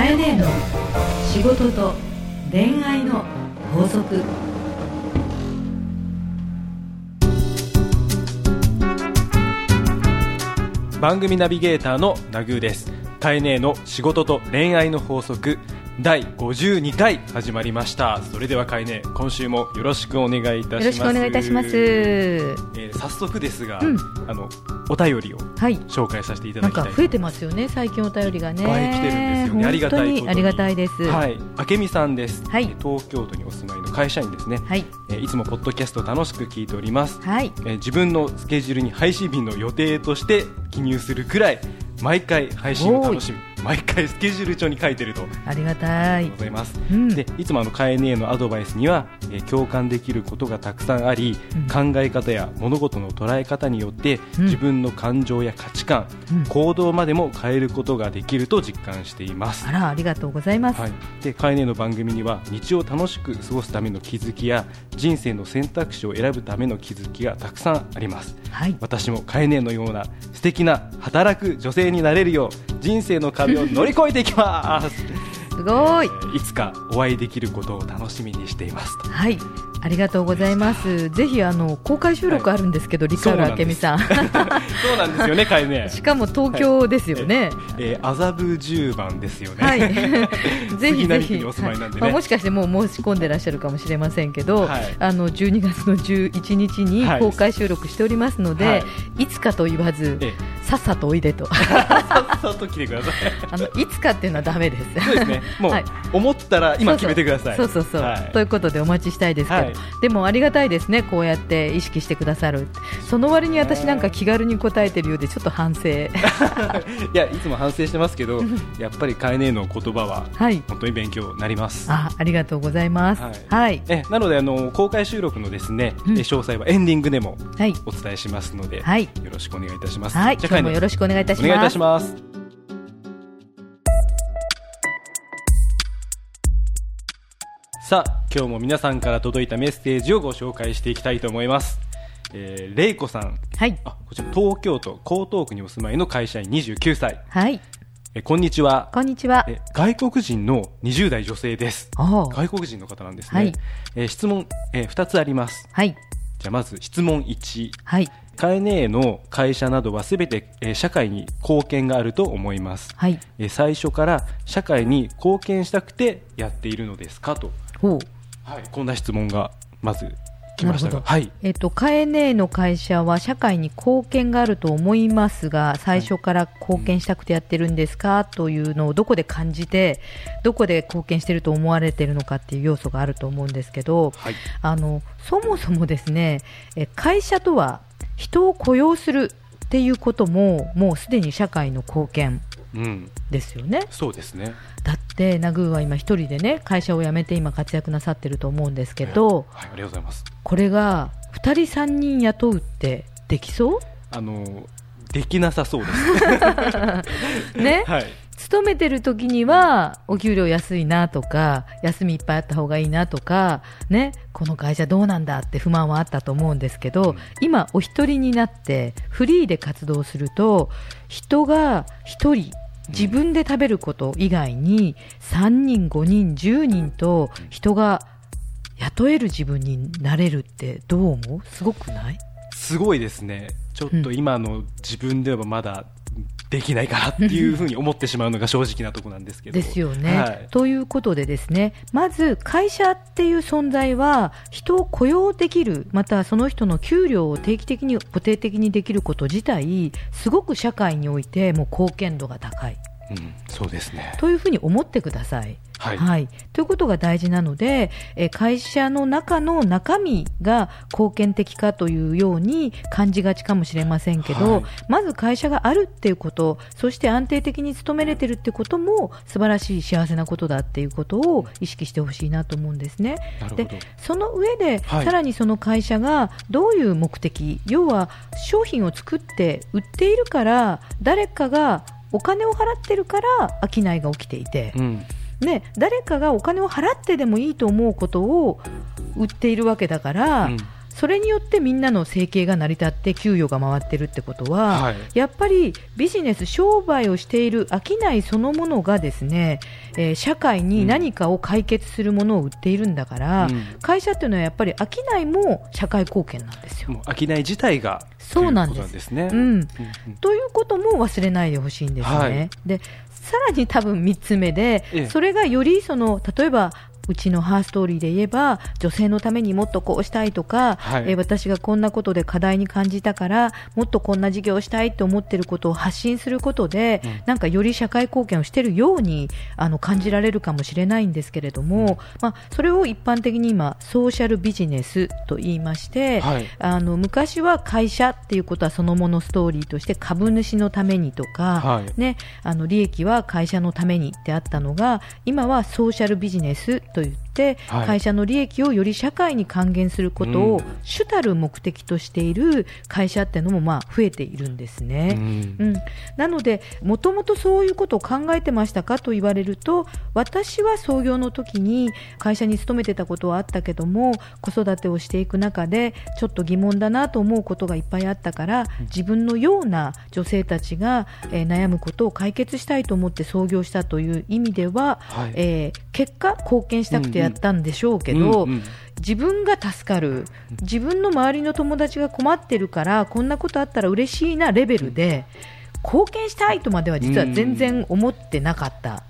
カエネの仕事と恋愛の法則。番組ナビゲーターのナグーです。カエネの仕事と恋愛の法則。第52回始まりました。それではカエネ今週もよろしくお願いいたします。よろしくお願いいたします。えー早速ですが、うん。あのお便りをはい。紹介させていただきたい。か増えてますよね、最近お便りがね。いっぱい来てるんですよね。ありがたいありがたいです。はい、明美さんです、はい。えー東京都にお住まいの会社員ですね、はい。えーいつもポッドキャスト楽しく聞いております、はい。えー自分のスケジュールに配信日の予定として記入するくらい毎回配信を楽しみ毎回 スケジュール帳に書いてるとありがたい。ご。ざいます、うん。でいつもあのカエネのアドバイスには、えー共感できることがたくさんあり、考え方や物事の捉え方によって、うん。自分の感情や価値観、うん。行動までも変えることができると実感しています。あら、ありがとうございます。はい、でカエネの番組には日を楽しく過ごすための気づきや人生の選択肢を選ぶための気づきがたくさんあります。はい。私もカエネのような素敵な働く女性になれるよう人生の壁を乗り越えていきますすごい。えーいつかお会いできることを楽しみにしていますとはい。ありがとうございます。ぜひ、あの、公開収録あるんですけど、リカール明美さん。そうなんですよねカエネしかも東京ですよね。えー麻布十番ですよね。はい。ぜひぜひ、まあもしかしてもう申し込んでらっしゃるかもしれませんけど、はい。あの12月の11日にはい。公開収録しておりますので、はい。い、つかと言わず、えーさっさとおいでと。さっさと来てください。あのいつかっていうのはダメです。そうですね。もう、はい。思ったら今決めてください。そうそうそう、はい。ということでお待ちしたいですけど、はい。でもありがたいですね、こうやって意識してくださる、その割に私なんか気軽に答えてるようでちょっと反省、いやいつも反省してますけどやっぱりカエネの言葉ははい、本当に勉強になります。あありがとうございます。はい。はい、えなのであの公開収録のですね、うん。え詳細はエンディングでもはい、お伝えしますので、はい。よろしくお願いいたします。はい、今日もよろしくお願いいたします。お願いいたします。さあ今日も皆さんから届いたメッセージをご紹介していきたいと思います。えー、れいこさん。はい、あこちら東京都江東区にお住まいの会社員29歳。はい、えこんにちは。こんにちは。え外国人の20代女性です。ああ外国人の方なんですね、はい。えー質問、え2つあります。はい、じゃあまず質問1はい、カエネの会社などはすべて、えー社会に貢献があると思います、はい、えー最初から社会に貢献したくてやっているのですかと。はい、こんな質問がまず来ましたが。はい。えっと、カエネの会社は社会に貢献があると思いますが、最初から貢献したくてやってるんですかというのをどこで感じて、どこで貢献してると思われてるのかっていう要素があると思うんですけど、はい。あの、そもそもですね、え会社とは人を雇用するっていうことも、もうすでに社会の貢献うん、ですよね。そうですね。だって、ナグーは今一人でね、会社を辞めて今活躍なさってると思うんですけど、はい、ありがとうございます。これが2人3人雇うってできそう？あのできなさそうです。ね、はい。勤めてる時にはお給料安いなとか休みいっぱいあった方がいいなとか、ね、この会社どうなんだって不満はあったと思うんですけど、うん今お一人になってフリーで活動すると人が一人自分で食べること以外に3人5人10人と人が雇える自分になれるってどう思う？すごくない？すごいですね。ちょっと今の自分ではまだできないかなっていうふうに思ってしまうのが正直なところなんですけど。ですよね、はい。ということでですねまず会社っていう存在は人を雇用できるまたはその人の給料を定期的に固定的にできること自体すごく社会においてもう貢献度が高いうん、そうですね。というふうに思ってください。はい。ということが大事なので、えー会社の中の中身が貢献的かというように感じがちかもしれませんけど、はい。まず会社があるっていうことそして安定的に勤めれてるってことも素晴らしい幸せなことだっていうことを意識してほしいなと思うんですね。なるほど。でその上で、はい。さらにその会社がどういう目的要は商品を作って売っているから誰かがお金を払ってるから商いが起きていて、うん。ね、誰かがお金を払ってでもいいと思うことを売っているわけだから、うんそれによってみんなの生計が成り立って給与が回ってるってことは、はい。やっぱりビジネス、商売をしている商いそのものがですね、えー社会に何かを解決するものを売っているんだから、うん。会社っていうのはやっぱり商いも社会貢献なんですよ。商い自体がそうなんです。ね。うん。うんということも忘れないでほしいんですね。はい。でさらに多分3つ目で、ええ。それがよりその例えばうちのハーストーリーで言えば女性のためにもっとこうしたいとか、はい。えー私がこんなことで課題に感じたからもっとこんな事業をしたいと思っていることを発信することで、うん。なんかより社会貢献をしているようにあの感じられるかもしれないんですけれども、まあ、それを一般的に今ソーシャルビジネスと言いまして、はい。あの昔は会社っていうことはそのものストーリーとして株主のためにとか、はい。ね、あの利益は会社のためにってあったのが今はソーシャルビジネスといって、はい会社の利益をより社会に還元することうん。を主たる目的としている会社っていうのもまあ増えているんですね。うん。うん、なので、もともとそういうことを考えてましたかと言われると、私は創業の時に会社に勤めてたことはあったけども、子育てをしていく中で、ちょっと疑問だなと思うことがいっぱいあったから、自分のような女性たちが、えー悩むことを解決したいと思って創業したという意味では、はい。えー結果、貢献したくてやったんでしょうけど、うんうん。自分が助かる、自分の周りの友達が困ってるから、こんなことあったら嬉しいなレベルで、貢献したいとまでは実は全然思ってなかった。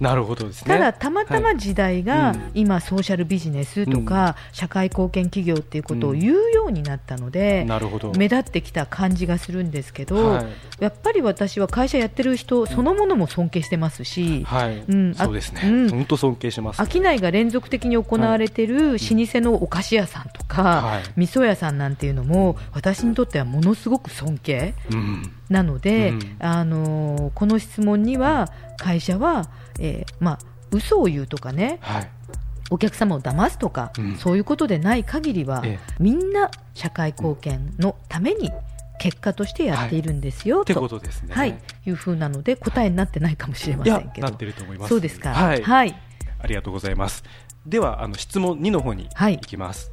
なるほどですね。ただ、たまたま時代が今、ソーシャルビジネスとか、社会貢献企業っていうことを言うようになったので、なるほど。目立ってきた感じがするんですけど、はいやっぱり私は会社やってる人そのものも尊敬してますし、はい、うんあそうですね。うん本当尊敬します。商いが連続的に行われている老舗のお菓子屋さんとか、はい味噌屋さんなんていうのも私にとってはものすごく尊敬うん。なので、うんあのーこの質問には会社は、えーまあ嘘を言うとかねはい。お客様を騙すとか、うんそういうことでない限りは、えみんな社会貢献のために結果としてやっているんですよ、ってとことですね。はい、いうふうなので答えになってないかもしれませんけどなってると思います。そうですかはい。はいありがとうございます。では、あの質問2の方にはい行きます。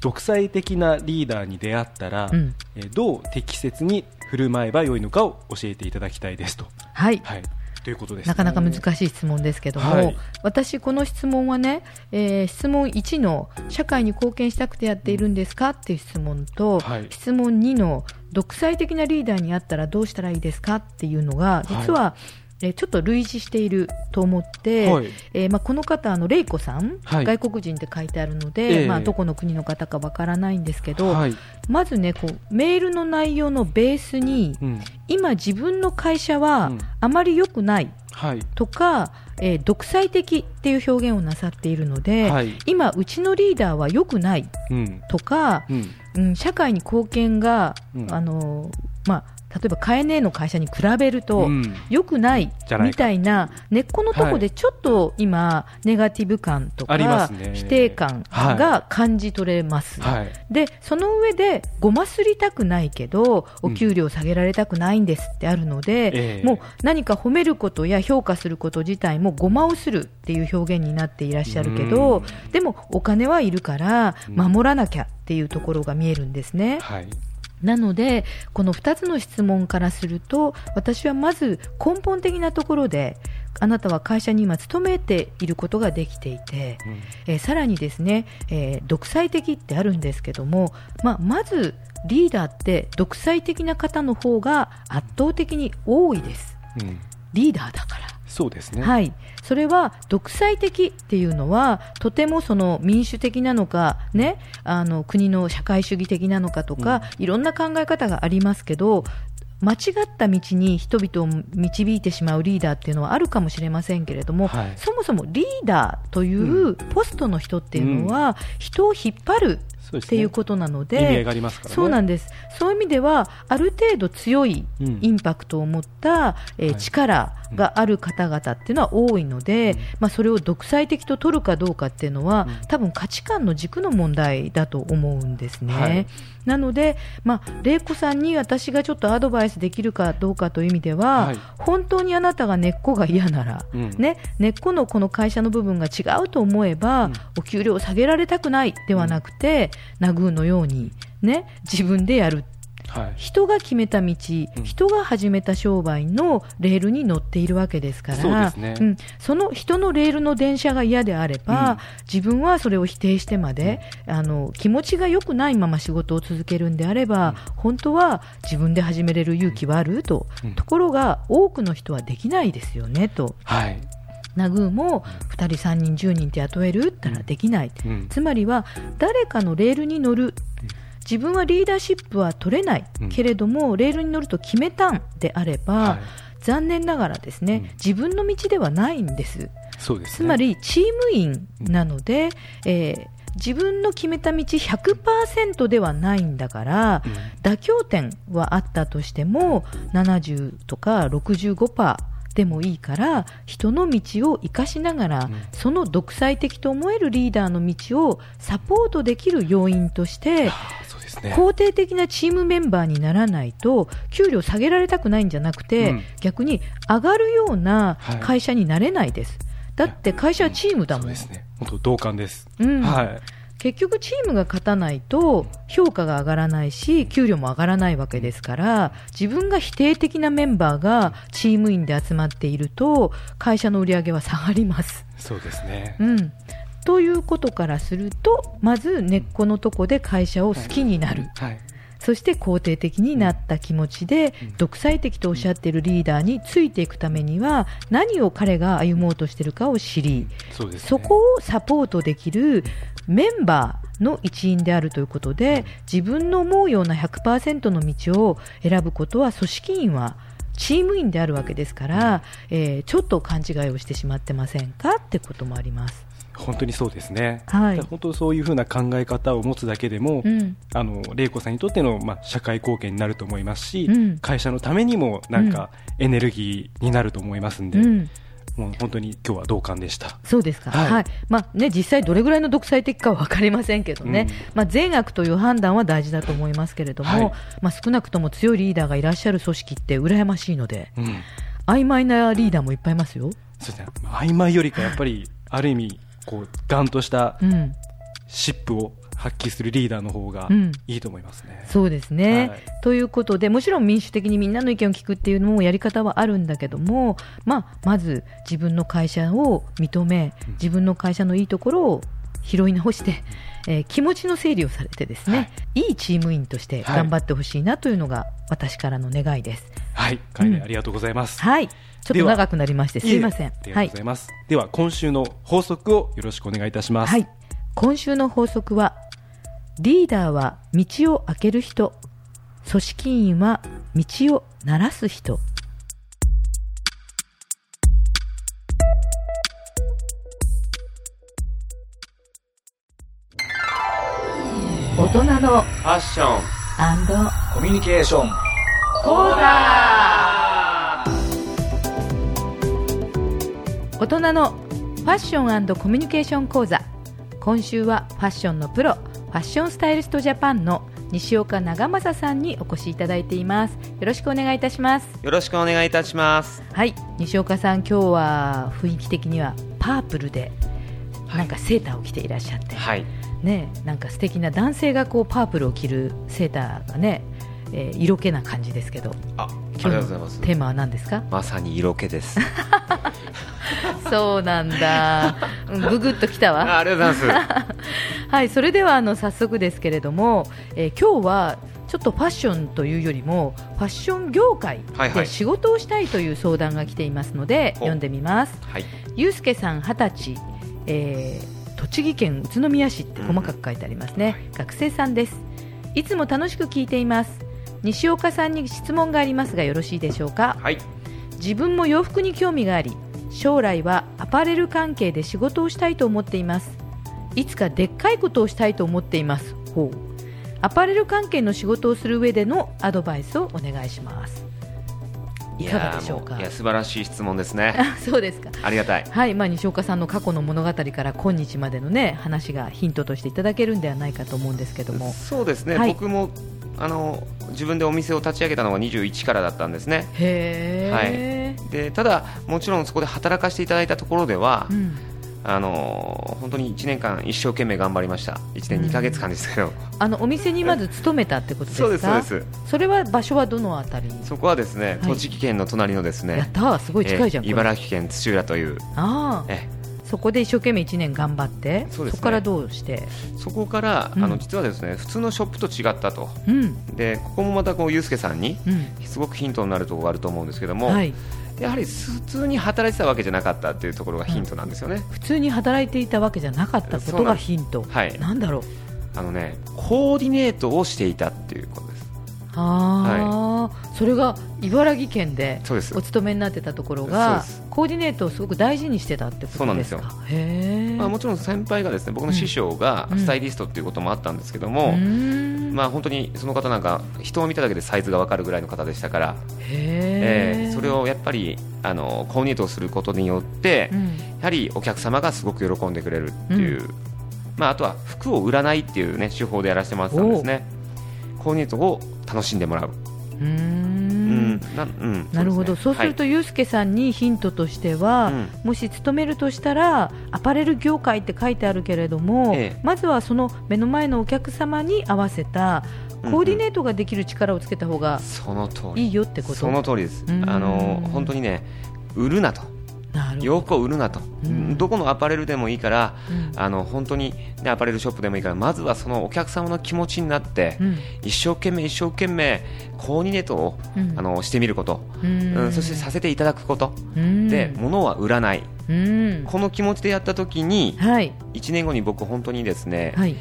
独裁的なリーダーに出会ったら、うんえーどう適切に振る舞えばよいのかを教えていただきたいですと。はいはい。ということです、なかなか難しい質問ですけども、はい。私、この質問はね、えー質問1の社会に貢献したくてやっているんですかっていう質問と、はい。質問2の独裁的なリーダーに会ったらどうしたらいいですかっていうのが、実は、えーちょっと類似していると思って、はいえーまあ、この方、あのレイコさん、はい外国人って書いてあるのえで、えまあ、どこの国の方かわからないんですけど、はい。まずねこう、メールの内容のベースに、うん。今、自分の会社はうんあまり良くない。はい。とか、えー独裁的っていう表現をなさっているので、はい今、うちのリーダーは良くないうん。とか、うん。うん、社会に貢献が、うんあのまあ、例えば、カエネの会社に比べると、うん。良くないみたいな根っこのとこはいでちょっと今、ネガティブ感とか、否定感が感じ取れます。はい。でその上でごますりたくないけどお給料下げられたくないんですってあるので、ええ。もう何か褒めることや評価すること自体もごまをするっていう表現になっていらっしゃるけどうん。でもお金はいるからうん。守らなきゃっていうところが見えるんですね。はい。なので、この2つの質問からすると、私はまず根本的なところで、あなたは会社に今勤めていることができていて、うんえーさらにですね、えー独裁的ってあるんですけども、まあ、まずリーダーって独裁的な方の方が圧倒的に多いです。うん。リーダーだから。そうですね。はい、それは独裁的っていうのはとてもその民主的なのか、ね、あの国の社会主義的なのかとか、いろんな考え方がありますけど間違った道に人々を導いてしまうリーダーっていうのはあるかもしれませんけれども、はい。そもそもリーダーというポストの人っていうのは、人を引っ張るね。っていうことなので、ね。そうなんです。そういう意味では、ある程度強いうん。インパクトを持った、えーはい。力がある方々っていうのは多いので、うん。まあ、それを独裁的と取るかどうかっていうのは、うん。多分価値観の軸の問題だと思うんですね。はい。なので、まあ、玲子さんに私がちょっとアドバイスできるかどうかという意味では、はい。本当にあなたが根っこが嫌なら、うん。ね、根っこのこの会社の部分が違うと思えば、うん。お給料を下げられたくないではなくて、ナグーのように、ね、自分でやる。はい。人が決めた道、うん。人が始めた商売のレールに乗っているわけですから、そね。ん。その人のレールの電車が嫌であれば、うん。自分はそれを否定してまで、あの気持ちが良くないまま仕事を続けるんであれば、本当は自分で始めれる勇気はあると、うん。ところが多くの人はできないですよねと。はいナグーも2人、3人、10人って雇えるって言ったらできない、うん。つまりは誰かのレールに乗る、自分はリーダーシップは取れない、うん。けれども、レールに乗ると決めたんであれば、はい。残念ながらですね、うん。自分の道ではないんです、そうですね。つまりチーム員なので、えー自分の決めた道100%ではないんだから、うん。妥協点はあったとしても70とか65%でもいいから人の道を生かしながら、うん。その独裁的と思えるリーダーの道をサポートできる要因として、肯定的なチームメンバーにならないと給料下げられたくないんじゃなくて、うん。逆に上がるようなはい。会社になれないです、だって会社はチームだもん、そうですね。本当同感です、うん。はい結局チームが勝たないと評価が上がらないし給料も上がらないわけですから自分が否定的なメンバーがチーム員で集まっていると会社の売り上げは下がります。そうですね。うん。ということからするとまず根っこのとこで会社を好きになる、はい。そして肯定的になった気持ちで、うん。独裁的とおっしゃっているリーダーについていくためには何を彼が歩もうとしているかを知り、そうですね。そこをサポートできるメンバーの一員であるということで自分の思うような100%の道を選ぶことは組織員はチーム員であるわけですから、えーちょっと勘違いをしてしまってませんかってこともあります。本当にそうですね、はい。本当そういうふうな考え方を持つだけでも、うん。あの玲子さんにとっての、まあ、社会貢献になると思いますし、うん。会社のためにもなんかエネルギーになると思いますんで、うんもう本当に今日は同感でした。そうですか、はい。はい。まあね、実際どれぐらいの独裁的かは分かりませんけどね、うん。まあ、善悪という判断は大事だと思いますけれども、はい。まあ、少なくとも強いリーダーがいらっしゃる組織って羨ましいので、うん。曖昧なリーダーもいっぱいいますよ。そうですね、曖昧よりかやっぱりある意味こうガンとしたうん。シップを発揮するリーダーの方がうん。いいと思いますね。そうですね、はい。ということでもちろん民主的にみんなの意見を聞くっていうのもやり方はあるんだけども、まあ、まず自分の会社を認めうん。自分の会社のいいところを拾い直して、えー気持ちの整理をされてですね、い、いチーム員として頑張ってほしいなというのが私からの願いです。はい、会うん。ありがとうございます。はい。ちょっと長くなりましてすいません。えありがとうございます。では今週の法則をよろしくお願いいたします。はい、今週の法則はリーダーは道を開ける人。組織員は道を鳴らす人。大人のファッションコミュニケーション。講座。大人のファッションコミュニケーション講座。今週はファッションのプロ。ファッションスタイリストジャパンの西岡長政さんにお越しいただいています。よろしくお願いいたします。よろしくお願いいたします。はい。西岡さん今日は雰囲気的にはパープルでなんかセーターを着ていらっしゃって、はい。ねなんか素敵な男性がこうパープルを着るセーターがね、えー色気な感じですけど。ああり今日のがとうございます。テーマは何ですか？まさに色気です そうなんだ、うんぐぐっときたわ。あありがとうございます。はい、それではあの早速ですけれども、えー今日はちょっとファッションというよりもファッション業界はいはい。で仕事をしたいという相談が来ていますので、ほう。読んでみます。はい。ゆうすけさん20歳、えー栃木県宇都宮市って細かく書いてありますね、学生さんです。いつも楽しく聞いています。西岡さんに質問がありますがよろしいでしょうか？はい。自分も洋服に興味があり将来はアパレル関係で仕事をしたいと思っています。いつかでっかいことをしたいと思っています。ほう。アパレル関係の仕事をする上でのアドバイスをお願いします。いかがでしょうか？いや素晴らしい質問ですね。あ そうですか。ありがたい。はい、まあ、西岡さんの過去の物語から今日までのね話がヒントとしていただけるんではないかと思うんですけども。そうですね、はい。僕もあの自分でお店を立ち上げたのが21からだったんですね。へえ、でただもちろんそこで働かせていただいたところでは、うん。あのー本当に1年間一生懸命頑張りました。1年2ヶ月間ですけど、あのお店にまず勤めたってことですか？そうですそうです。それは場所はどのあたりに？そこはですね、はい。栃木県の隣のですねやったーすごい近いじゃん、茨城県土浦という、ああ。えそこで一生懸命1年頑張ってそね。こからどうして？ーそこから、うん。あの実はですね普通のショップと違ったと。うん。でここもまたこうユうスケさんにうん。すごくヒントになるところがあると思うんですけども、はいやはり普通に働いてたわけじゃなかったっていうところがヒントなんですよね、普通に働いていたわけじゃなかったことがヒント。はい。なんだろう。あのねコーディネートをしていたっていうこと。ですああ、それが茨城県でお勤めになってたところがコーディネートをすごく大事にしてたってことですか？そうなんですよ。へえ、まあ、もちろん先輩がですね僕の師匠がうん。スタイリストっていうこともあったんですけども、うーん。まあ、本当にその方なんか人を見ただけでサイズが分かるぐらいの方でしたから、えへえーそれをやっぱりあのコーディネートをすることによって、うん。やはりお客様がすごく喜んでくれるっていう、まあ、あとは服を売らないっていう、ね、手法でやらせてもらってたんですね。コーディネートを楽しんでもらう、うーうん。ん。なうんなるほど、そうすると、はいユうスケさんにヒントとしては、うん。もし勤めるとしたら、アパレル業界って書いてあるけれども、ええ。まずはその目の前のお客様に合わせた、コーディネートができる力をつけた方がその通り。いいよってこと？その通りです。うん。あの本当にね売るなと洋服を売るなと、うん。どこのアパレルでもいいから、うん。あの本当に、ね、アパレルショップでもいいからまずはそのお客様の気持ちになって、うん。一生懸命一生懸命コーディネートを、うん。あのしてみること、うん。うんそしてさせていただくこと、うん。で物は売らない。うん。この気持ちでやった時にはい。1年後に僕本当にですね、はい。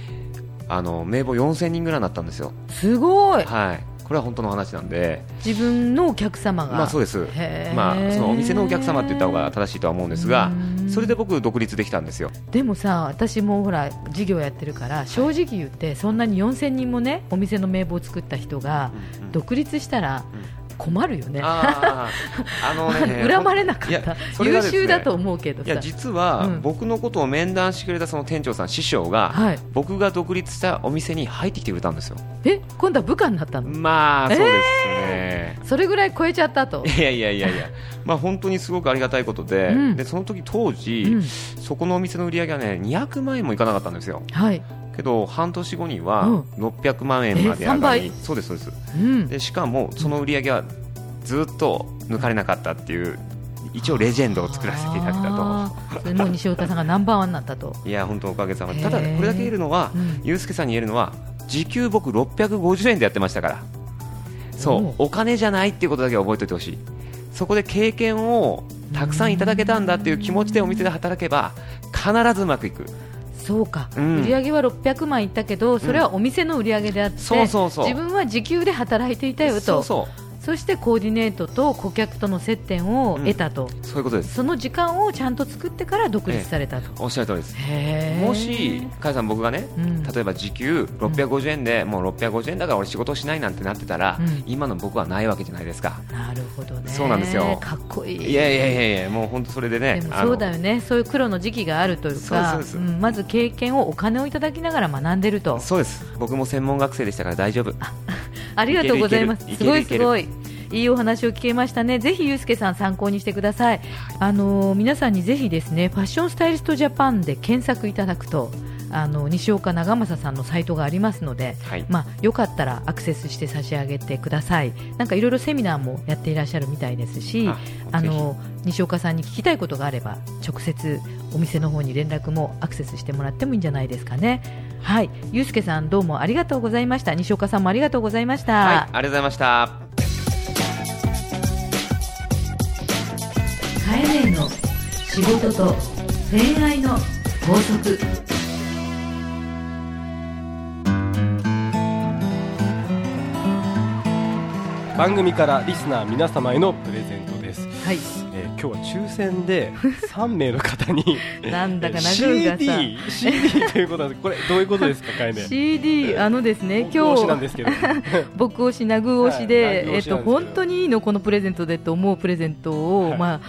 あの名簿4000人ぐらいになったんですよ、すごい。はい、これは本当の話なんで、自分のお客様が。まあそうです。まあ、そのお店のお客様って言った方が正しいとは思うんですがうん。それで僕独立できたんですよ。でもさ私もほら事業やってるから正直言ってそんなに4000人もねお店の名簿を作った人がうんうん。独立したら困るよね、あ のね恨まれなかった、ね優秀だと思うけどさ。いや実は、うん。僕のことを面談してくれたその店長さん師匠が、はい。僕が独立したお店に入ってきてくれたんですよ。え今度は部下になったの？まあそうですね、それぐらい超えちゃったと。いやいやいやいや、まあ、本当にすごくありがたいことで,、うん。でその時当時、うん。そこのお店の売り上げはね200万円もいかなかったんですよ。はい、けど半年後にうん。は600万円まで上え3がり、倍？そうですそうです。うん、でしかもその売り上げはずっと抜かれなかったっていう一応レジェンドを作らせていただいたと。それも西岡さんがナンバーワンになったと。いや本当おかげさまで。ただこれだけ言えるのは、うん。ユうスケさんに言えるのは時給僕650円でやってましたから。そう。お金じゃないっていうことだけは覚えておいてほしい。そこで経験をたくさんいただけたんだっていう気持ちでお店で働けば必ずうまくいくそうか、うん。売り上げは600万いったけどそれはお店の売り上げであって、そうそうそう。自分は時給で働いていたよと。そうそそしてコーディネートと顧客との接点を得たと、うそういうことです。その時間をちゃんと作ってから独立されたと、おっしゃる通りです。もし、かやさん、僕がね、うん。例えば時給650円で、もう650円だから俺仕事をしないなんてなってたら、うん。今の僕はないわけじゃないですか。なるほどね。そうなんですよ。かっこいい。いやいやいやいや、もう本当それでね、そうだよね。そういう苦労の時期があるというかまず経験をお金をいただきながら学んでると。そうです、僕も専門学生でしたから大丈夫。ありがとうございます。すごいすごい。いいお話を聞けましたね。ぜひゆうすけさん参考にしてください。あの皆さんにぜひですねファッションスタイリストジャパンで検索いただくとあの西岡長政さんのサイトがありますので、はい。まあ、よかったらアクセスして差し上げてください。なんかいろいろセミナーもやっていらっしゃるみたいですしああの西岡さんに聞きたいことがあれば直接お店の方に連絡もアクセスしてもらってもいいんじゃないですかね。はい。ゆうすけさんどうもありがとうございました。西岡さんもありがとうございました、はい、ありがとうございました。カエネの仕事と恋愛の法則番組からリスナー皆様へのプレゼントです、はい。えー今日は抽選で 3名の方になんだか CD, CD ということなんです。これどういうことですかかいね CD あのですね今日なんですけど。僕推しナグ推しで、えっと本当にいいのこのプレゼントでと思うプレゼントを、はい。まあ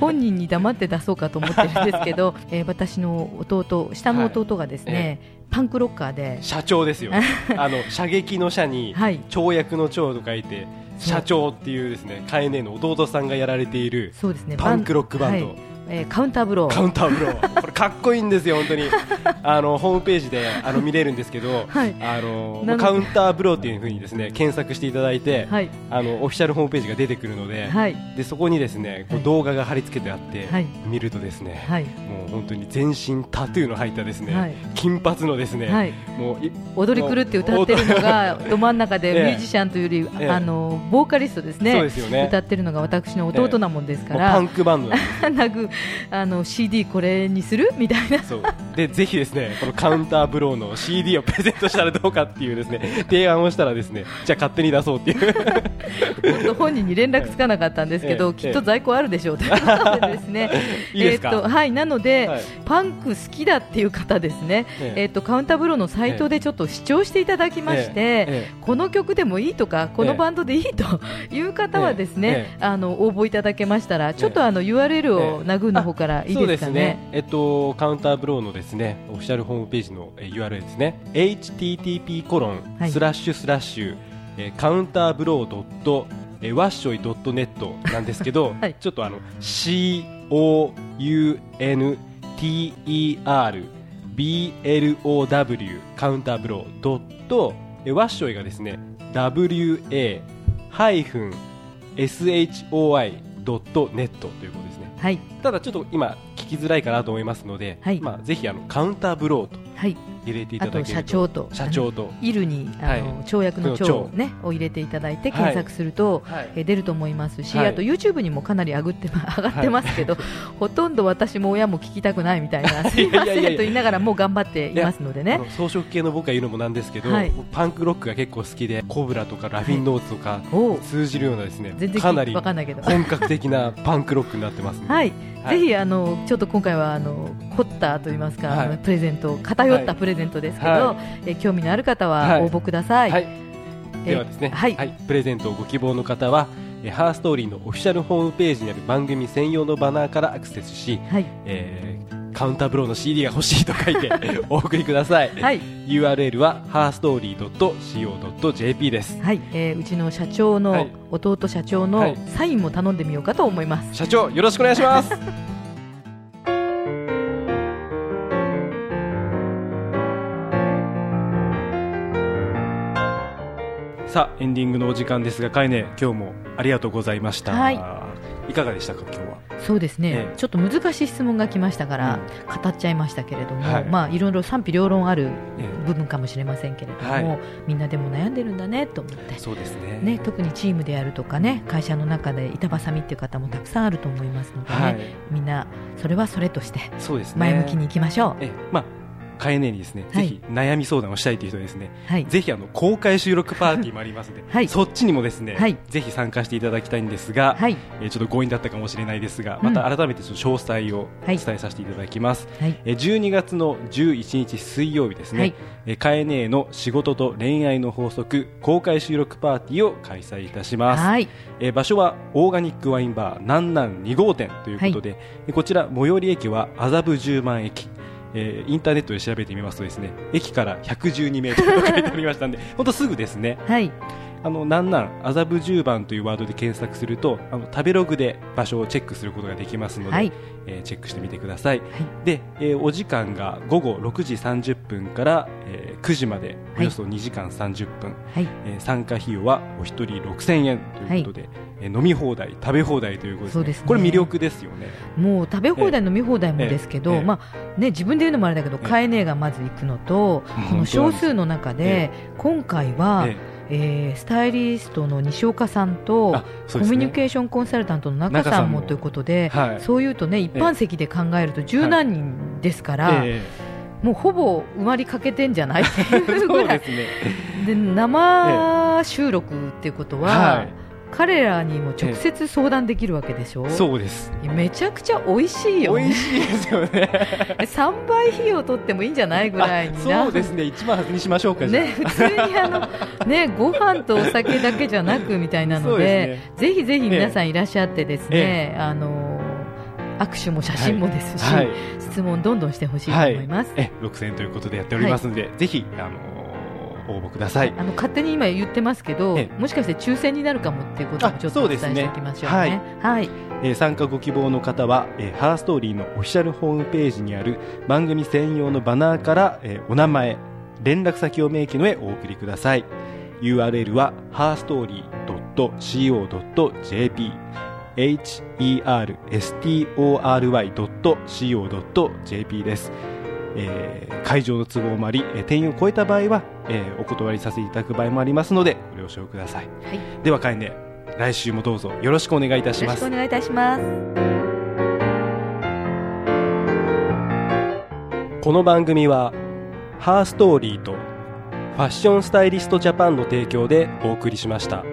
本人に黙って出そうかと思ってるんですけど、えー私の弟下の弟がですね、パンクロッカーで。社長ですよ。あの射撃の社にはい。跳躍の長と書いて社長っていうですねカエネの弟さんがやられているそうですね。パンクロックバンド、はいえーカウンターブロー。カウンターブロー。これかっこいいんですよ本当に。あのホームページであの見れるんですけど、はい。あのカウンターブローっていう風にですね検索していただいて、はい。あのオフィシャルホームページが出てくるので、はい。でそこにですねこうはい。動画が貼り付けてあって、はい。見るとですね、はい。もう本当に全身タトゥーの入ったですね、はい。金髪のですね、はい。もうい踊り狂って歌ってるのが ど真ん中で ええ。ミュージシャンというより、ええ。あのボーカリストですね。そうですよね。歌ってるのが私の弟なもんですから、もうパンクバンドなんあの CD これにする？みたいな。そう。でぜひですねこのカウンターブローの CD をプレゼントしたらどうかっていうですね提案をしたらですねじゃあ勝手に出そうっていう。本人に連絡つかなかったんですけど、ええきっと在庫あるでしょうということでですね。いいですか？えーっとはいなので、はい。パンク好きだっていう方ですね、ええ。えーっとカウンターブローのサイトでちょっと視聴していただきまして、ええ。この曲でもいいとかこのバンドでいいという方はですね、ええ。あの応募いただけましたらちょっとあの URL をナグーの方からいいそうですかね。えっとカウンターブローのですねオフィシャルホームページのえー URL ですね。http コロはい。ンスラッシュスラッシュえーカウンターブロードットえーワッショイドットネットなんですけど、はい。ちょっとあの C O U N T E R B L O W カウンターブロードットえーワッショイがですね W A ハイフン S H O I ドットネットということ。はい。ただちょっと今聞きづらいかなと思いますので、はい。まあぜひあのカウンターブローとはい入れていたあと。だけ社長と社長と。イルにあの、はい。跳躍の長ねを入れていただいて検索すると、はい。えー出ると思いますし、はい。あと YouTube にもかなり上がってま上がってますけど、ほとんど私も親も聞きたくないみたいな すいませんと言いながらもう頑張っていますのであねの装飾系の僕が言うのもなんですけど、はい。パンクロックが結構好きでコブラとかラフィンノーツとか通じるようなですね全然かなりわかんないけど。本格的なパンクロックになってますはい、はい。ぜひあのちょっと今回はあの凝ったと言いますか、プレゼント偏ったプレゼントですけど、はえー興味のある方ははい。応募ください。はい。えではですね、はい。プレゼントをご希望の方はえーハーストーリーのオフィシャルホームページにある番組専用のバナーからアクセスし、はい。えーカウンターブローの CD が欲しいと書いて お送りください、はい。URL は herstory.co.jp です。はい、えーうちの社長の、はい。弟社長はのい。サインも頼んでみようかと思います。社長よろしくお願いします さあエンディングのお時間ですがかいね今日もありがとうございました、はい。いかがでしたか今日は？そうですね、ええ。ちょっと難しい質問が来ましたから、語っちゃいましたけれども、はい。まあいろいろ賛否両論あるえ部分かもしれませんけれども、はい。みんなでも悩んでるんだねと思って。え。そうですね。ね、特にチームでやるとかね会社の中で板挟みっていう方もたくさんあると思いますのでね、はい。みんなそれはそれとして前向きにいきましょう、え。まあかえねにですね、はい。ぜひ悩み相談をしたいという人はですね。はい。ぜひあの公開収録パーティーもありますので、はい。そっちにもですね、はい。ぜひ参加していただきたいんですが、はい。えーちょっと強引だったかもしれないですが、うん。また改めてちょっと詳細を伝えさせていただきます。はい。えー12月の11日水曜日ですね、はい。えーカエネの仕事と恋愛の法則公開収録パーティーを開催いたします。はい。えー場所はオーガニックワインバー南南2号店ということで、えーこちら最寄り駅は麻布十番駅。えーインターネットで調べてみますとですね駅から112メートルと書いてありましたんで 本当すぐですね。はいあのなんなん麻布十番というワードで検索するとあの食べログで場所をチェックすることができますので、はい。えーチェックしてみてください、で、えーお時間が午後6時30分から、えー9時までおよそ2時間30分、はい。えー参加費用はお一人6000円ということで、えー飲み放題食べ放題ということです,、そうですね。これ魅力ですよね。もう食べ放題飲み放題もですけど、ええええまあね、自分で言うのもあれだけど、ええカエネがまず行くのと、この少数の中で、今回は、ええースタイリストの西岡さんと、あそうコミュニケーションコンサルタントの中さんもということで、はい。そういうとね、一般席で考えると十何人ですから、えもうほぼ埋まりかけてんじゃない？ってえいうぐらいですね。で生収録っていうことは、はい彼らにも直接相談できるわけでしょ、そうです。めちゃくちゃ美味しいよね。美味しいですよね。3倍費用取ってもいいんじゃないぐらいにな。あ そうですね。一番外にしましょうかね、普通にあの、ね、ご飯とお酒だけじゃなくみたいなのでね。ぜひぜひ皆さんいらっしゃってですね、えあの握手も写真もですし、はい。質問どんどんしてほしいと思います、え6000円ということでやっておりますので、ぜひあの応募ください。あの勝手に今言ってますけどえもしかして抽選になるかもっていうこともちょっとお伝えしておきましょうね。あそうですねはい、えー参加ご希望の方は、えーハーストーリーのオフィシャルホームページにある番組専用のバナーから、えーお名前連絡先を明記の上お送りください。URL は herstory.co.jp herstory.co.jp です、えー会場の都合もあり、えー定員を超えた場合は、えーお断りさせていただく場合もありますのでご了承ください、はい。ではかえね来週もどうぞよろしくお願いいたします。よろしくお願いいたします。この番組はハーストーリーとファッションスタイリストジャパンの提供でお送りしました。